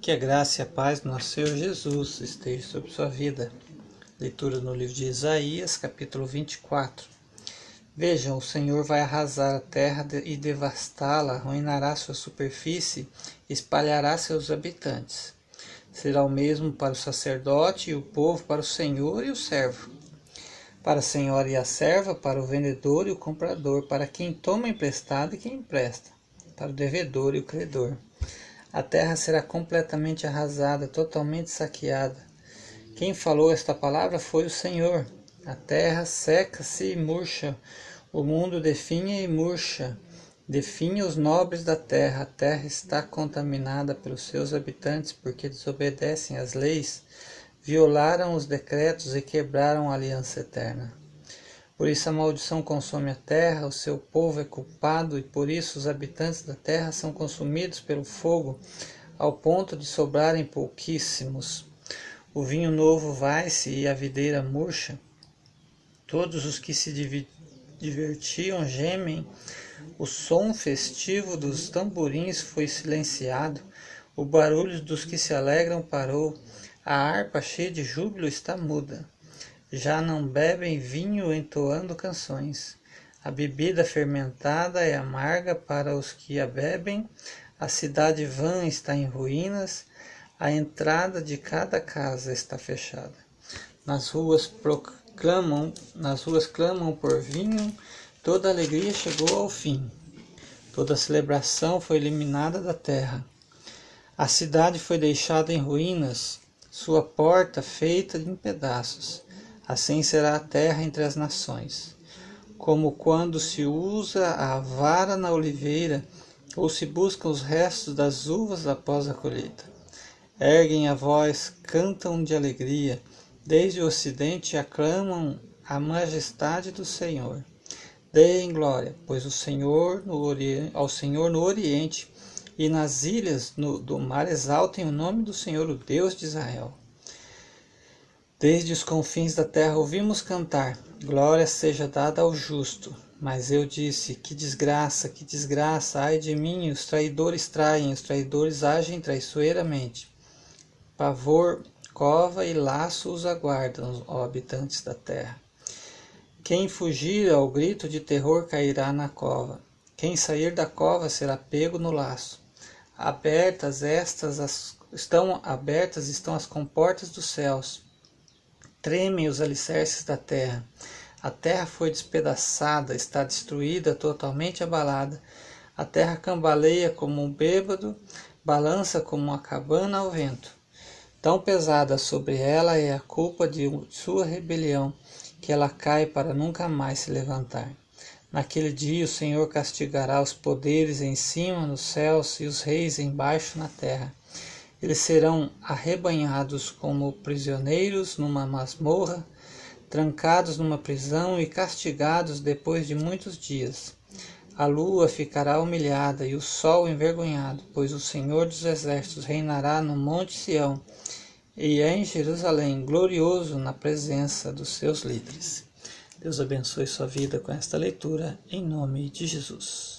Que a graça e a paz do nosso Senhor Jesus esteja sobre sua vida. Leitura no livro de Isaías, capítulo 24. Vejam, o Senhor vai arrasar a terra e devastá-la, arruinará sua superfície, espalhará seus habitantes. Será o mesmo para o sacerdote e o povo, para o Senhor e o servo. Para a senhora e a serva, para o vendedor e o comprador, para quem toma emprestado e quem empresta, para o devedor e o credor a terra será completamente arrasada, totalmente saqueada. Quem falou esta palavra foi o Senhor. A terra seca-se e murcha, o mundo definha e murcha. Definha os nobres da terra. A terra está contaminada pelos seus habitantes, porque desobedecem às leis, violaram os decretos e quebraram a aliança eterna. Por isso a maldição consome a terra, o seu povo é culpado, e por isso os habitantes da terra são consumidos pelo fogo, ao ponto de sobrarem pouquíssimos. O vinho novo vai-se e a videira murcha. Todos os que se divertiam gemem. O som festivo dos tamborins foi silenciado. O barulho dos que se alegram parou. A harpa cheia de júbilo está muda já não bebem vinho entoando canções. A bebida fermentada é amarga para os que a bebem. A cidade vã está em ruínas. A entrada de cada casa está fechada. Nas ruas proclamam, nas ruas clamam por vinho. Toda alegria chegou ao fim. Toda celebração foi eliminada da terra. A cidade foi deixada em ruínas, sua porta feita em pedaços. Assim será a terra entre as nações, como quando se usa a vara na oliveira ou se buscam os restos das uvas após a colheita. Erguem a voz, cantam de alegria, desde o ocidente aclamam a majestade do Senhor. Deem glória, pois o Senhor no oriente, ao Senhor no Oriente e nas ilhas no, do mar exaltem o nome do Senhor, o Deus de Israel. Desde os confins da terra ouvimos cantar: Glória seja dada ao justo. Mas eu disse: Que desgraça, que desgraça, ai de mim, os traidores traem, os traidores agem traiçoeiramente. Pavor, cova e laço os aguardam, ó habitantes da terra. Quem fugir ao grito de terror cairá na cova. Quem sair da cova será pego no laço. Abertas estas as, estão abertas estão as comportas dos céus Tremem os alicerces da terra. A terra foi despedaçada, está destruída, totalmente abalada. A terra cambaleia como um bêbado, balança como uma cabana ao vento. Tão pesada sobre ela é a culpa de sua rebelião, que ela cai para nunca mais se levantar. Naquele dia o Senhor castigará os poderes em cima nos céus e os reis embaixo na terra. Eles serão arrebanhados como prisioneiros numa masmorra, trancados numa prisão e castigados depois de muitos dias. A lua ficará humilhada e o sol envergonhado, pois o Senhor dos Exércitos reinará no Monte Sião e em Jerusalém, glorioso na presença dos seus líderes. Deus abençoe sua vida com esta leitura, em nome de Jesus.